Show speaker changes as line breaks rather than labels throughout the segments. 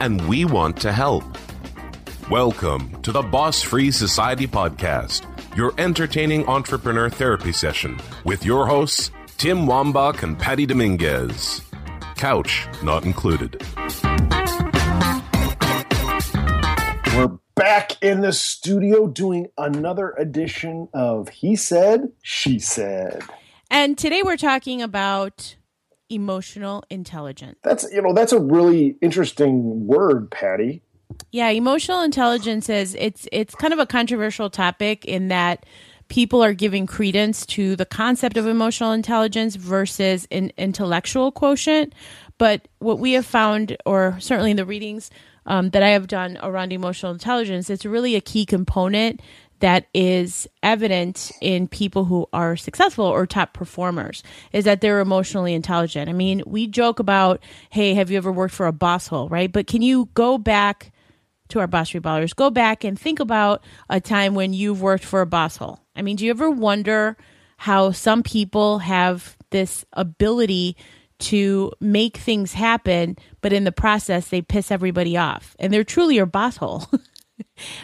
and we want to help. Welcome to the Boss Free Society Podcast, your entertaining entrepreneur therapy session with your hosts, Tim Wambach and Patty Dominguez. Couch not included.
We're back in the studio doing another edition of He Said, She Said.
And today we're talking about emotional intelligence.
That's you know that's a really interesting word, Patty.
Yeah, emotional intelligence is it's it's kind of a controversial topic in that people are giving credence to the concept of emotional intelligence versus an intellectual quotient. But what we have found, or certainly in the readings um, that I have done around emotional intelligence, it's really a key component that is evident in people who are successful or top performers is that they're emotionally intelligent. I mean, we joke about, hey, have you ever worked for a boss hole, right? But can you go back to our boss reballers, go back and think about a time when you've worked for a boss hole? I mean, do you ever wonder how some people have this ability to make things happen, but in the process they piss everybody off, and they're truly your boss hole.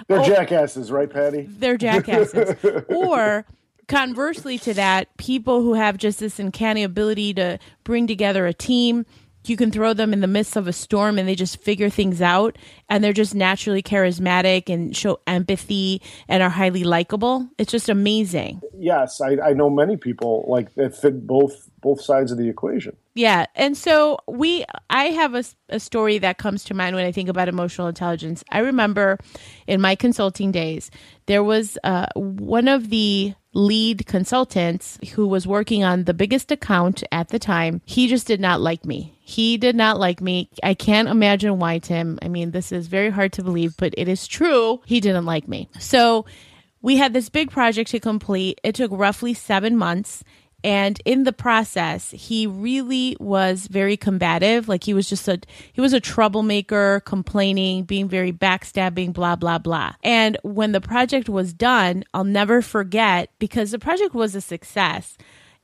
they're oh, jackasses, right, Patty?
They're jackasses. or conversely to that, people who have just this uncanny ability to bring together a team you can throw them in the midst of a storm and they just figure things out and they're just naturally charismatic and show empathy and are highly likable. It's just amazing.
Yes i, I know many people like that fit both both sides of the equation.
Yeah and so we i have a, a story that comes to mind when i think about emotional intelligence. I remember in my consulting days there was uh, one of the lead consultants who was working on the biggest account at the time, he just did not like me. He did not like me. I can't imagine why, Tim. I mean, this is very hard to believe, but it is true. He didn't like me. So we had this big project to complete. It took roughly seven months. And in the process, he really was very combative. Like he was just a, he was a troublemaker, complaining, being very backstabbing, blah, blah, blah. And when the project was done, I'll never forget because the project was a success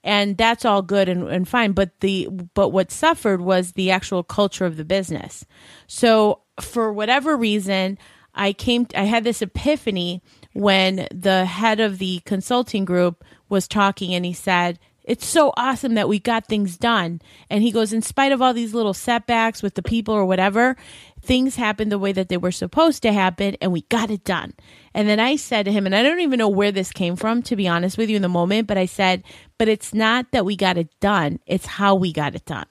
and that's all good and, and fine. But the, but what suffered was the actual culture of the business. So for whatever reason, I came, I had this epiphany when the head of the consulting group was talking and he said, it's so awesome that we got things done. And he goes, in spite of all these little setbacks with the people or whatever, things happened the way that they were supposed to happen and we got it done. And then I said to him, and I don't even know where this came from, to be honest with you in the moment, but I said, but it's not that we got it done, it's how we got it done.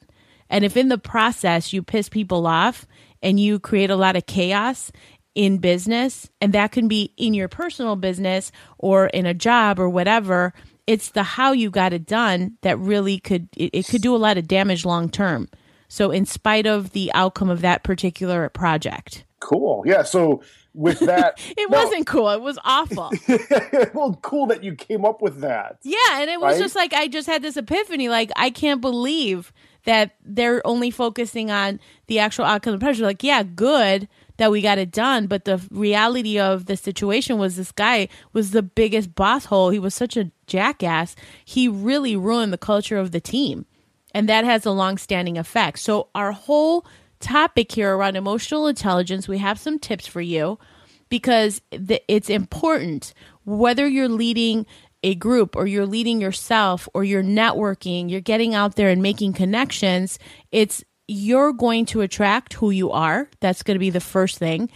And if in the process you piss people off and you create a lot of chaos, in business, and that can be in your personal business or in a job or whatever. It's the how you got it done that really could it, it could do a lot of damage long term. So, in spite of the outcome of that particular project,
cool. Yeah. So with that.
it no. wasn't cool. It was awful.
well, cool that you came up with that.
Yeah, and it was right? just like I just had this epiphany. Like I can't believe that they're only focusing on the actual outcome of the project. Like, yeah, good, that we got it done. But the reality of the situation was this guy was the biggest boss hole. He was such a jackass. He really ruined the culture of the team. And that has a long standing effect. So, our whole topic here around emotional intelligence, we have some tips for you because it's important whether you're leading a group or you're leading yourself or you're networking, you're getting out there and making connections. It's you're going to attract who you are. That's going to be the first thing.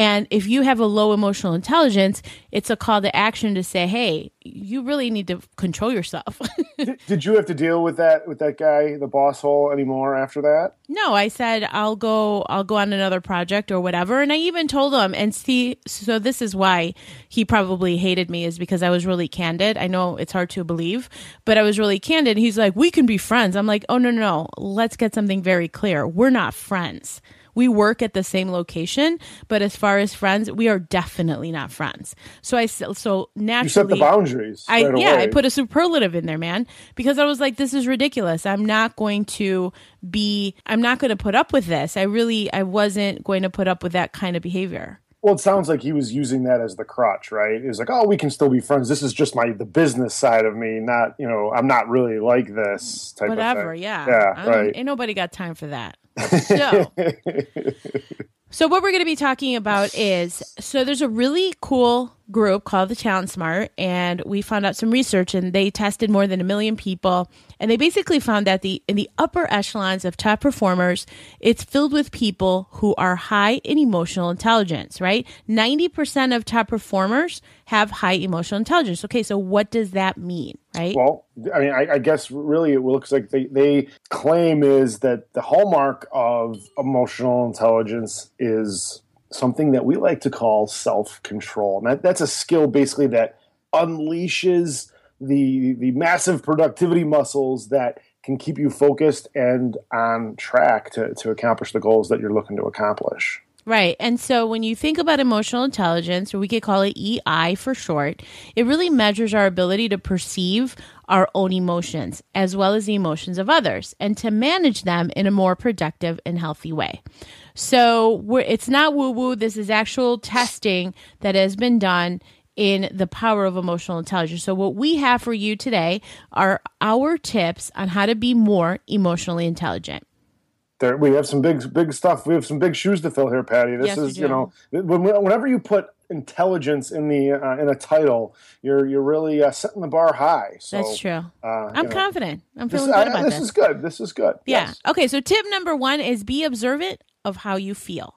And if you have a low emotional intelligence, it's a call to action to say, "Hey, you really need to control yourself."
did, you have to deal with that with that guy, the boss hole, anymore after that?
No, I said I'll go. I'll go on another project or whatever. And I even told him. And see, so this is why he probably hated me is because I was really candid. I know it's hard to believe, but I was really candid. He's like, "We can be friends." I'm like, "Oh no, no, no. Let's get something very clear. We're not friends." We work at the same location, but as far as friends, we are definitely not friends. So I so naturally
you set the boundaries.
I
right
yeah,
away.
I put a superlative in there, man, because I was like, this is ridiculous. I'm not going to be. I'm not going to put up with this. I really, I wasn't going to put up with that kind of behavior.
Well, it sounds like he was using that as the crutch, right? He was like, "Oh, we can still be friends. This is just my the business side of me, not you know, I'm not really like this type
Whatever,
of thing."
yeah,
yeah,
I don't-
right.
Ain't nobody got time for that. So, so what we're going to be talking about is so there's a really cool group called the Talent Smart, and we found out some research, and they tested more than a million people, and they basically found that the in the upper echelons of top performers, it's filled with people who are high in emotional intelligence. Right, ninety percent of top performers have high emotional intelligence. Okay, so what does that mean? Right.
Well, I mean, I, I guess really it looks like they, they claim is that the hallmark of emotional intelligence is something that we like to call self control. And that, that's a skill basically that unleashes the the massive productivity muscles that can keep you focused and on track to, to accomplish the goals that you're looking to accomplish.
Right. And so when you think about emotional intelligence, or we could call it EI for short, it really measures our ability to perceive our own emotions as well as the emotions of others and to manage them in a more productive and healthy way. So it's not woo woo. This is actual testing that has been done in the power of emotional intelligence. So what we have for you today are our tips on how to be more emotionally intelligent.
there we have some big big stuff we have some big shoes to fill here patty this
Yes,
is you know when, whenever you put intelligence in the uh, in a title you're you're really uh, setting the bar high so
That's true.
uh,
I'm
know,
confident. I'm feeling
I-
good about
this
this.
is good this is good
Yeah.
Yes.
Okay. So tip number one is be observant of how you feel.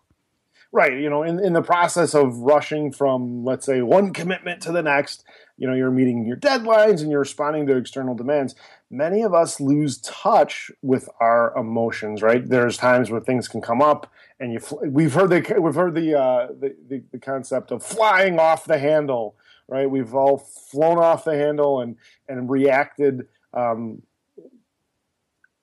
Right you know in, in the process of rushing from let's say one commitment to the next you know you're meeting your deadlines and you're responding to external demands many of us lose touch with our emotions right there's times where things can come up and you fl- we've heard the we've heard the, uh, the, the the concept of flying off the handle right we've all flown off the handle and and reacted um,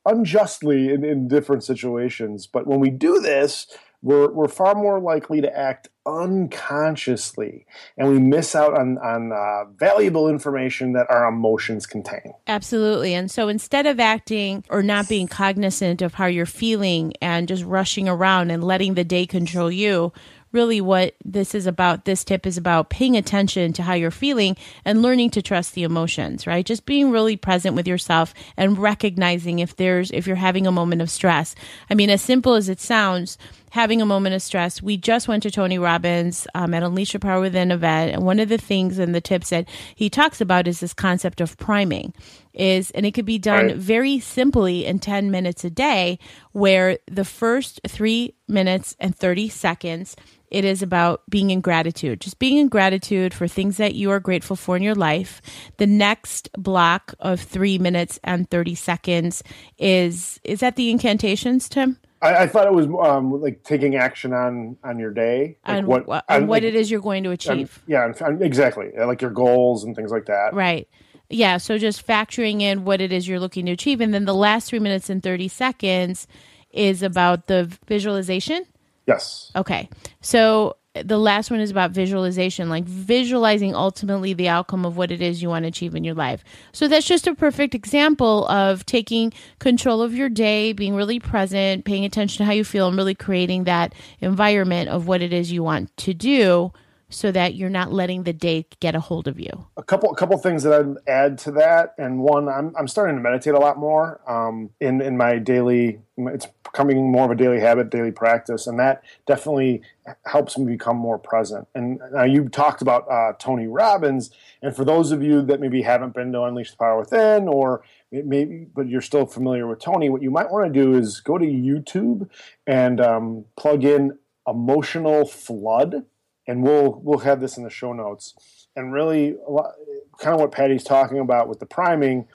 unjustly in, in different situations. But when we do this, we're, we're far more likely to act unconsciously and we miss out on, on uh, valuable information that our emotions contain.
Absolutely. And so instead of acting or not being cognizant of how you're feeling and just rushing around and letting the day control you, really what this is about, this tip is about paying attention to how you're feeling and learning to trust the emotions, right? Just being really present with yourself and recognizing if there's, if you're having a moment of stress. I mean, as simple as it sounds, having a moment of stress. We just went to Tony Robbins um, at Unleash Your Power Within event, and one of the things and the tips that he talks about is this concept of priming. Is and it could be done
Right.
very simply in 10 minutes a day, where the first three minutes and 30 seconds it is about being in gratitude, just being in gratitude for things that you are grateful for in your life. The next block of three minutes and 30 seconds is, is that the incantations, Tim?
I, I thought it was um, like taking action on on your day, like
on
what
what,
on,
on what
like,
it is you're going to achieve.
yeah, exactly, like your goals and things like that.
Right. Yeah. So just factoring in what it is you're looking to achieve. And then the last three minutes and 30 seconds is about the visualization.
Yes,
Okay. So the last one is about visualization, like visualizing ultimately the outcome of what it is you want to achieve in your life. So that's just a perfect example of taking control of your day, being really present, paying attention to how you feel, and really creating that environment of what it is you want to do so that you're not letting the day get a hold of you.
a couple a couple things that I'd add to that, and one, I'm I'm starting to meditate a lot more um, in in my daily. It's becoming more of a daily habit, daily practice, and that definitely helps me become more present. And now you talked about uh, Tony Robbins, and for those of you that maybe haven't been to Unleash the Power Within, or maybe but you're still familiar with Tony, what you might want to do is go to YouTube and um, plug in emotional flood and we'll we'll have this in the show notes. And really, a lot, kind of what Patty's talking about with the priming,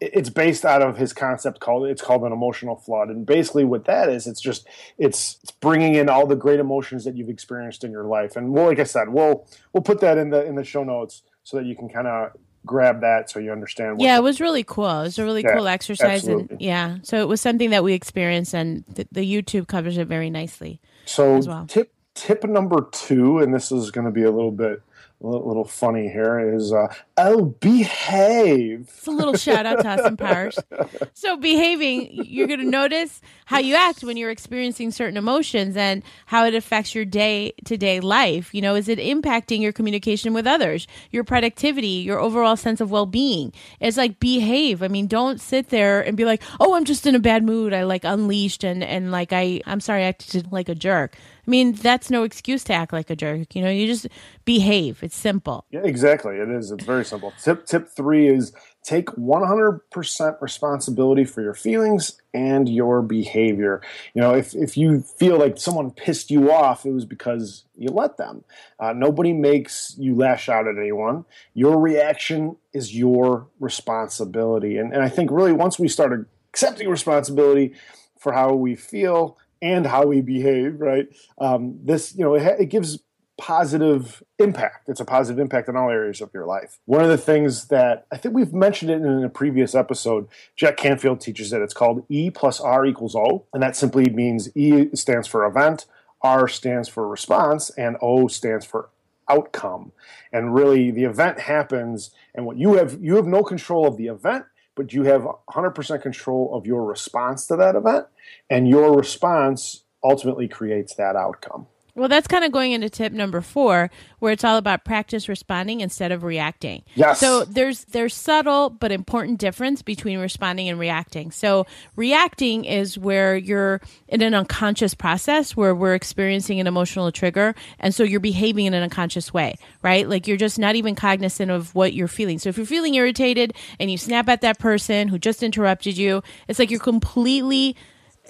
it's based out of his concept called it's called an emotional flood. And basically, what that is, it's just it's it's bringing in all the great emotions that you've experienced in your life. And well, like I said, we'll we'll put that in the in the show notes so that you can kind of grab that so you understand.
yeah, it was really cool. It was a really
Yeah,
cool exercise,
absolutely.
and yeah, so it was something that we experienced, and the, the YouTube covers it very nicely.
So
as well.
tip tip number two, and this is going to be a little bit a little, funny here, is uh, oh behave.
It's a little shout out to Austin Powers. So, behaving, you're going to notice how you act when you're experiencing certain emotions and how it affects your day to day life. You know, is it impacting your communication with others, your productivity, your overall sense of well being? It's like behave. I mean, don't sit there and be like, oh, I'm just in a bad mood. I like unleashed and, and like I, I'm sorry, I acted like a jerk. I mean, that's no excuse to act like a jerk. You know, you just behave. It's simple.
Yeah, exactly. It is. It's very simple. Tip tip three is take 100% responsibility for your feelings and your behavior. You know, if, if you feel like someone pissed you off, it was because you let them. Uh, nobody makes you lash out at anyone. Your reaction is your responsibility. And, and I think really once we start accepting responsibility for how we feel and how we behave, right? Um, this, you know, it, it gives positive impact. It's a positive impact in all areas of your life. One of the things that I think we've mentioned it in a previous episode, Jack Canfield teaches it. It's called E plus R equals O, and that simply means E stands for event, R stands for response, and O stands for outcome. And really, the event happens, and what you have you have no control of the event, but you have 100% control of your response to that event, and your response ultimately creates that outcome.
Well, that's kind of going into tip number four, where it's all about practice responding instead of reacting.
Yes.
So there's there's subtle but important difference between responding and reacting. So reacting is where you're in an unconscious process where we're experiencing an emotional trigger, and so you're behaving in an unconscious way, right? Like you're just not even cognizant of what you're feeling. So if you're feeling irritated and you snap at that person who just interrupted you, it's like you're completely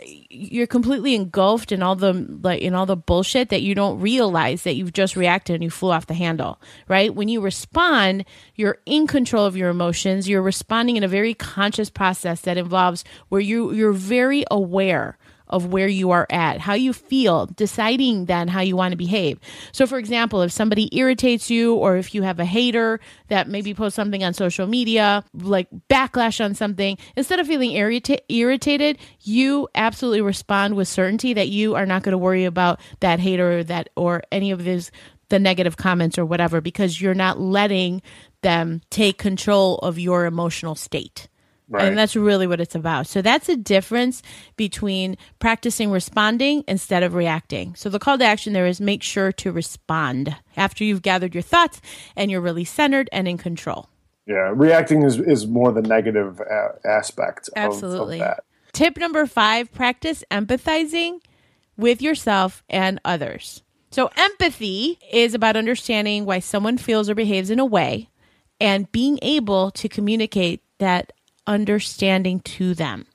you're completely engulfed in all the like in all the bullshit that you don't realize that you've just reacted and you flew off the handle right? When you respond you're in control of your emotions. You're responding in a very conscious process that involves where you you're very aware of where you are at, how you feel, deciding then how you want to behave. So, for example, if somebody irritates you, or if you have a hater that maybe posts something on social media, like backlash on something, instead of feeling irrita- irritated, you absolutely respond with certainty that you are not going to worry about that hater or that or any of these the negative comments or whatever because you're not letting them take control of your emotional state.
Right.
And that's really what it's about. So that's a difference between practicing responding instead of reacting. So the call to action there is make sure to respond after you've gathered your thoughts and you're really centered and in control.
Yeah, reacting is, is more the negative a- aspect of-
Absolutely.
of that.
Tip number five practice empathizing with yourself and others. So, empathy is about understanding why someone feels or behaves in a way and being able to communicate that understanding to them.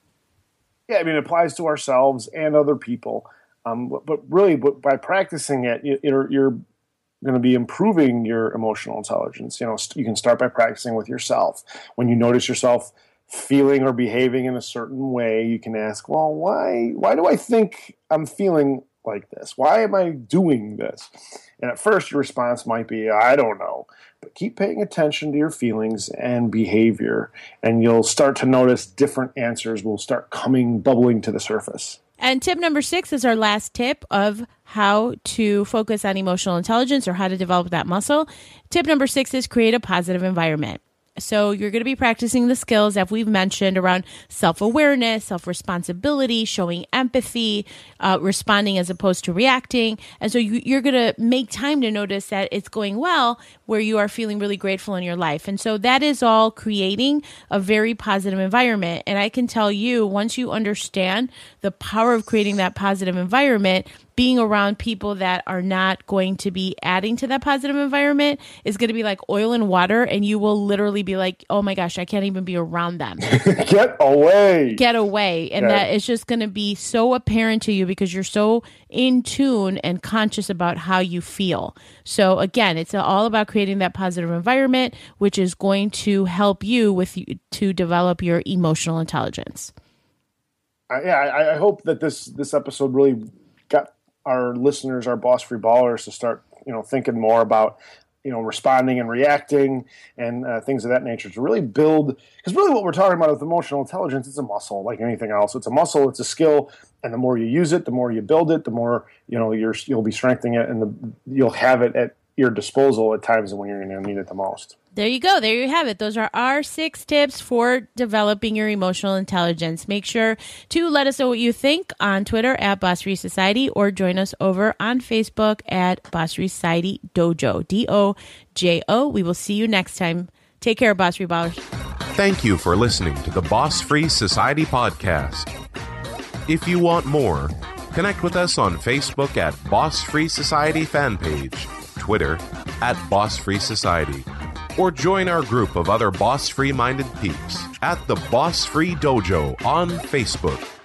Yeah, I mean, it applies to ourselves and other people. Um, but, but really, but by practicing it, you, you're, you're going to be improving your emotional intelligence. You know, you can start by practicing with yourself. When you notice yourself feeling or behaving in a certain way, you can ask, "Well, why? Why do I think I'm feeling like this? Why am I doing this?" And at first, your response might be, "I don't know." But keep paying attention to your feelings and behavior, and you'll start to notice different answers will start coming, bubbling to the surface.
And tip number six is our last tip of how to focus on emotional intelligence or how to develop that muscle. Tip number six is create a positive environment. So you're going to be practicing the skills that we've mentioned around self awareness, self responsibility, showing empathy, uh, responding as opposed to reacting. And so you, you're going to make time to notice that it's going well where you are feeling really grateful in your life. And so that is all creating a very positive environment. And I can tell you, once you understand the power of creating that positive environment, being around people that are not going to be adding to that positive environment is going to be like oil and water and you will literally be like oh my gosh i can't even be around them
Get away.
get away and
Yeah.
that is just going to be so apparent to you because you're so in tune and conscious about how you feel so again it's all about creating that positive environment which is going to help you with to develop your emotional intelligence
I, yeah, I, I hope that this this episode really got our listeners, our boss free ballers, to start you know thinking more about you know responding and reacting and uh, things of that nature to really build because really what we're talking about with emotional intelligence it's a muscle like anything else. It's a muscle it's a skill and the more you use it the more you build it the more you know you're you'll be strengthening it and the, you'll have it at your disposal at times when you're going to need it the most
there you go. There you have it. Those are our six tips for developing your emotional intelligence. Make sure to let us know what you think on Twitter at Boss Free Society or join us over on Facebook at Boss Free Society Dojo. D O J O. We will see you next time. Take care, Boss Free Ballers.
Thank you for listening to the Boss Free Society podcast. If you want more, connect with us on Facebook at Boss Free Society fan page, Twitter at Boss Free Society or join our group of other boss free minded peeps at the Boss Free Dojo on Facebook.